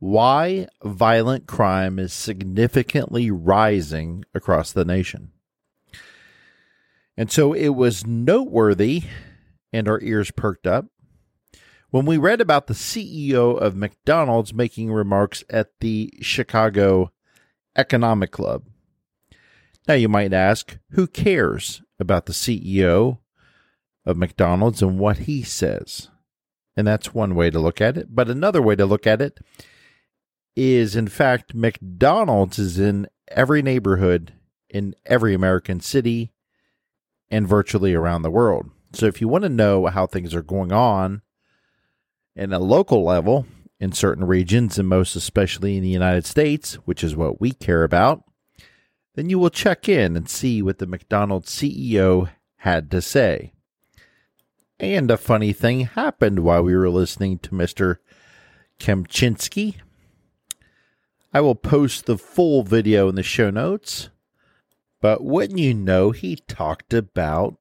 why violent crime is significantly rising across the nation. And so it was noteworthy, and our ears perked up, when we read about the CEO of McDonald's making remarks at the Chicago Economic Club. Now, you might ask, who cares about the CEO of McDonald's and what he says? And that's one way to look at it. But another way to look at it is in fact McDonald's is in every neighborhood in every American city and virtually around the world. So if you want to know how things are going on in a local level in certain regions and most especially in the United States, which is what we care about, then you will check in and see what the McDonald's CEO had to say. And a funny thing happened while we were listening to Mr. Kempczinski I will post the full video in the show notes. But wouldn't you know, he talked about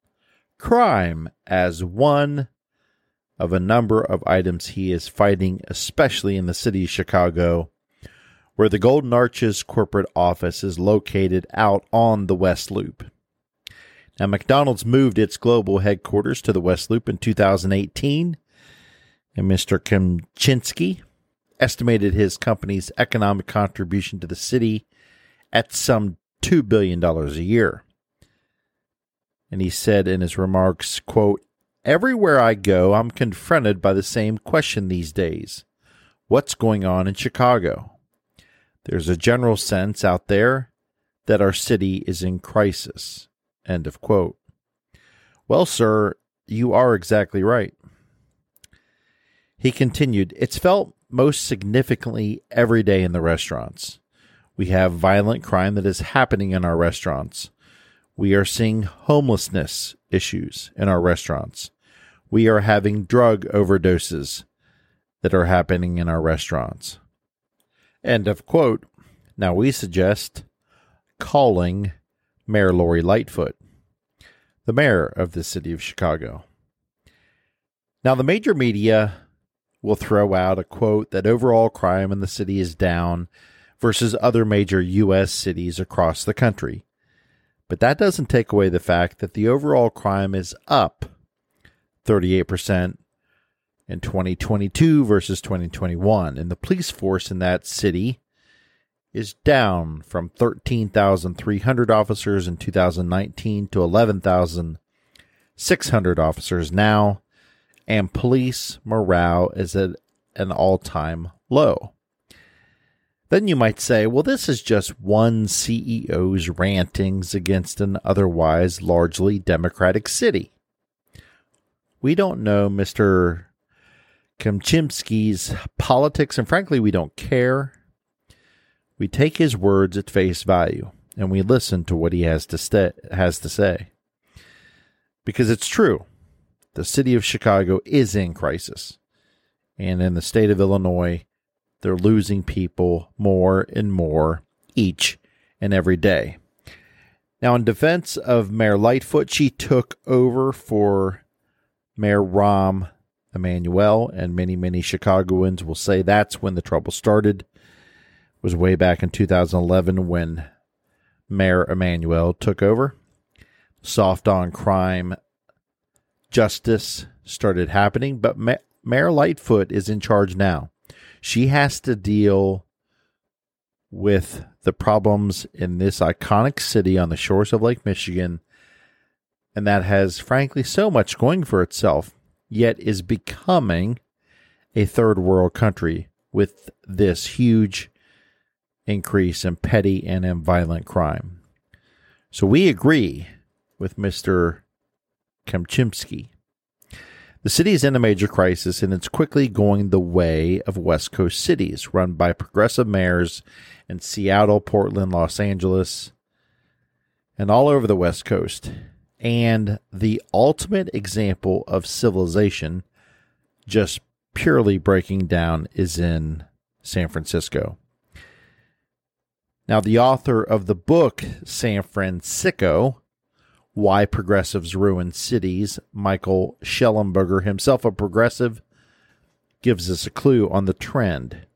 crime as one of a number of items he is fighting, especially in the city of Chicago, where the Golden Arches corporate office is located out on the West Loop. Now, McDonald's moved its global headquarters to the West Loop in 2018, and Mr. Kempczinski estimated his company's economic contribution to the city at some $2 billion a year. And he said in his remarks, quote, Everywhere I go, I'm confronted by the same question these days. What's going on in Chicago? There's a general sense out there that our city is in crisis. End of quote. Well, sir, you are exactly right. He continued, It's felt most significantly every day in the restaurants. We have violent crime that is happening in our restaurants. We are seeing homelessness issues in our restaurants. We are having drug overdoses that are happening in our restaurants. End of quote. Now we suggest calling Mayor Lori Lightfoot, the mayor of the city of Chicago. Now, the major media will throw out a quote that overall crime in the city is down versus other major U.S. cities across the country. But that doesn't take away the fact that the overall crime is up 38% in 2022 versus 2021. And the police force in that city is down from 13,300 officers in 2019 to 11,600 officers now and police morale is at an all time low. Then you might say, well, this is just one CEO's rantings against an otherwise largely democratic city. We don't know Mr. Kempczinski's politics, and frankly, we don't care. We take his words at face value and we listen to what he has to, st- has to say. Because it's true the city of Chicago is in crisis. And in the state of Illinois, they're losing people more and more each and every day. Now, in defense of Mayor Lightfoot, she took over for Mayor Rahm Emanuel, and many, many Chicagoans will say that's when the trouble started. It was way back in 2011 when Mayor Emanuel took over. Soft on crime justice started happening, but Ma- Mayor Lightfoot is in charge now. She has to deal with the problems in this iconic city on the shores of Lake Michigan, and that has, frankly, so much going for itself, yet is becoming a third world country with this huge increase in petty and in violent crime. So we agree with Mr. Kempczinski The city is in a major crisis and it's quickly going the way of West Coast cities run by progressive mayors in Seattle, Portland, Los Angeles, and all over the West Coast. And the ultimate example of civilization just purely breaking down is in San Francisco. Now, the author of the book, San Fransicko, Why Progressives Ruin Cities, Michael Shellenberger, himself a progressive, gives us a clue on the trend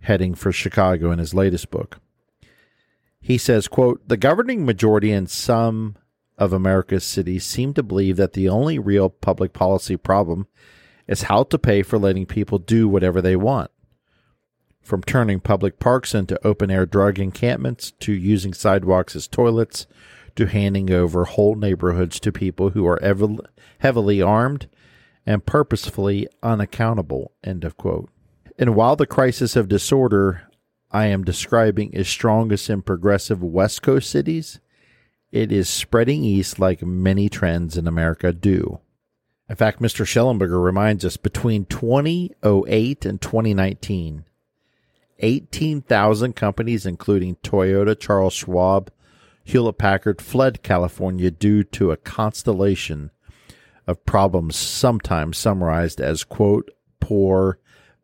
heading for Chicago in his latest book. He says, quote, The governing majority in some of America's cities seem to believe that the only real public policy problem is how to pay for letting people do whatever they want. From turning public parks into open air drug encampments to using sidewalks as toilets to handing over whole neighborhoods to people who are ev- heavily armed and purposefully unaccountable. End of quote. And while the crisis of disorder I am describing is strongest in progressive West Coast cities, it is spreading east like many trends in America do. In fact, Mr. Shellenberger reminds us between 2008 and 2019, 18,000 companies, including Toyota, Charles Schwab, Hewlett Packard, fled California due to a constellation of problems, sometimes summarized as, quote, poor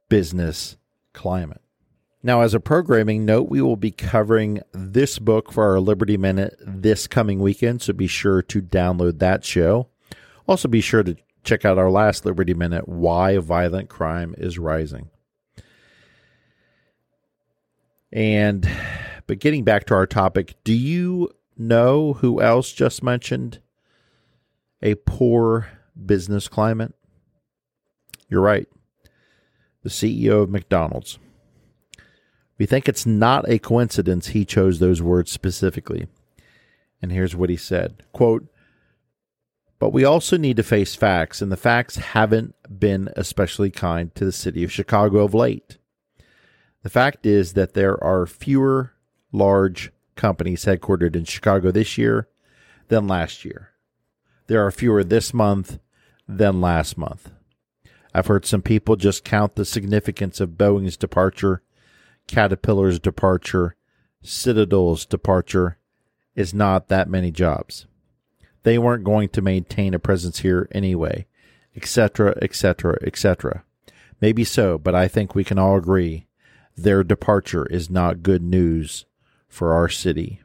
business climate. Now, as a programming note, we will be covering this book for our Liberty Minute this coming weekend, so be sure to download that show. Also, be sure to check out our last Liberty Minute Why Violent Crime is Rising. And but getting back to our topic, do you know who else just mentioned a poor business climate? You're right. The CEO of McDonald's. We think it's not a coincidence he chose those words specifically. And here's what he said quote, But we also need to face facts, and the facts haven't been especially kind to the city of Chicago of late. The fact is that there are fewer large companies headquartered in Chicago this year than last year. There are fewer this month than last month. I've heard some people just count the significance of Boeing's departure, Caterpillar's departure, Citadel's departure is not that many jobs. They weren't going to maintain a presence here anyway, etc., etc., etc. Maybe so, but I think we can all agree their departure is not good news for our city.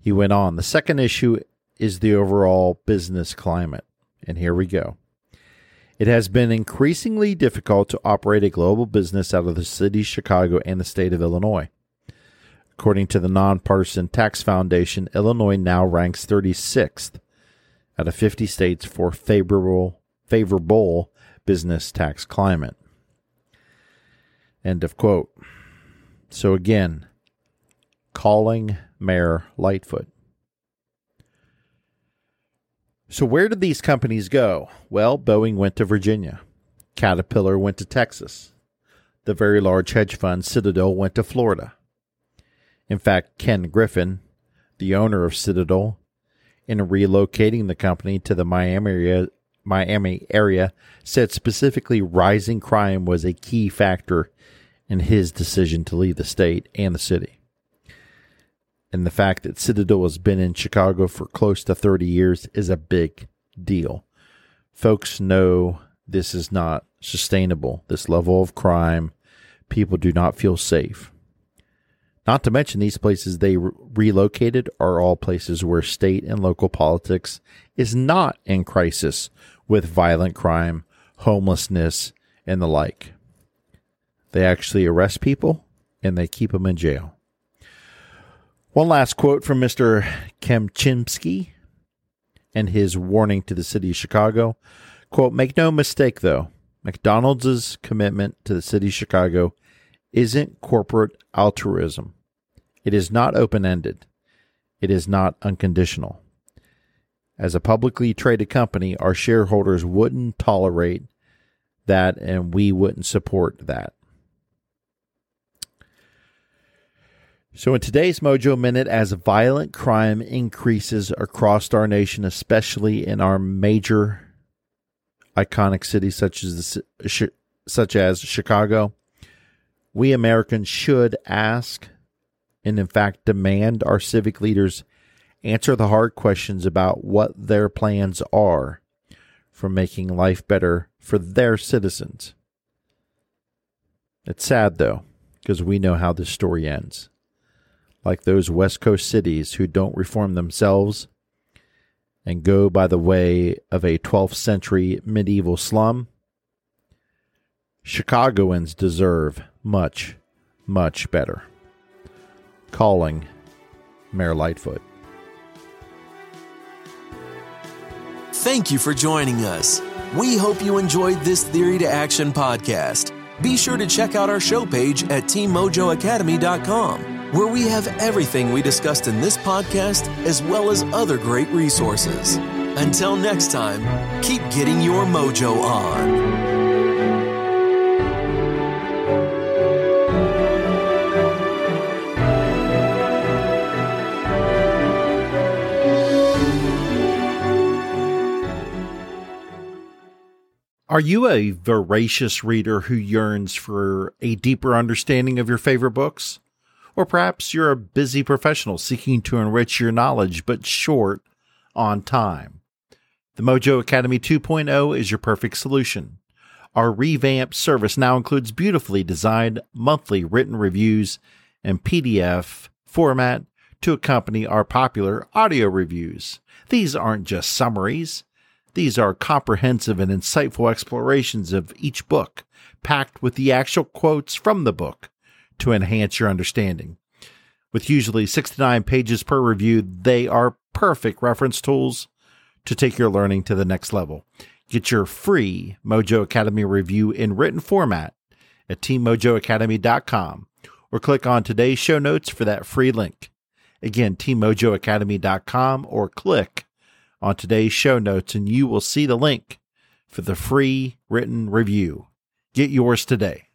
He went on. The second issue is the overall business climate. And here we go. It has been increasingly difficult to operate a global business out of the city of Chicago and the state of Illinois. According to the Nonpartisan Tax Foundation, Illinois now ranks 36th out of 50 states for favorable favorable business tax climate. End of quote. So again, calling Mayor Lightfoot. So, where did these companies go? Well, Boeing went to Virginia, Caterpillar went to Texas, the very large hedge fund Citadel went to Florida. In fact, Ken Griffin, the owner of Citadel, in relocating the company to the Miami area, Miami area, said specifically rising crime was a key factor in his decision to leave the state and the city. And the fact that Citadel has been in Chicago for close to 30 years is a big deal. Folks know this is not sustainable, this level of crime. People do not feel safe. Not to mention, these places they re- relocated are all places where state and local politics is not in crisis with violent crime, homelessness, and the like. They actually arrest people and they keep them in jail. One last quote from Mr. Kempczinski and his warning to the city of Chicago. Quote, make no mistake though, McDonald's commitment to the city of Chicago isn't corporate altruism. It is not open ended. It is not unconditional. As a publicly traded company, our shareholders wouldn't tolerate that and we wouldn't support that. So, in today's Mojo Minute, as violent crime increases across our nation, especially in our major iconic cities such as the, such as Chicago, we Americans should ask and in fact demand our civic leaders answer the hard questions about what their plans are for making life better for their citizens. It's sad though, because we know how this story ends. Like those West Coast cities who don't reform themselves and go by the way of a 12th century medieval slum, Chicagoans deserve much, much better. Calling Mayor Lightfoot. Thank you for joining us. We hope you enjoyed this Theory to Action podcast. Be sure to check out our show page at teammojoacademy.com, where we have everything we discussed in this podcast as well as other great resources. Until next time, keep getting your mojo on. Are you a voracious reader who yearns for a deeper understanding of your favorite books? Or perhaps you're a busy professional seeking to enrich your knowledge but short on time. The Mojo Academy 2.0 is your perfect solution. Our revamped service now includes beautifully designed monthly written reviews in PDF format to accompany our popular audio reviews. These aren't just summaries. These are comprehensive and insightful explorations of each book, packed with the actual quotes from the book to enhance your understanding. With usually 69 pages per review, they are perfect reference tools to take your learning to the next level. Get your free Mojo Academy review in written format at teammojoacademy.com or click on today's show notes for that free link. Again, teammojoacademy.com or click on today's show notes, and you will see the link for the free written review. Get yours today.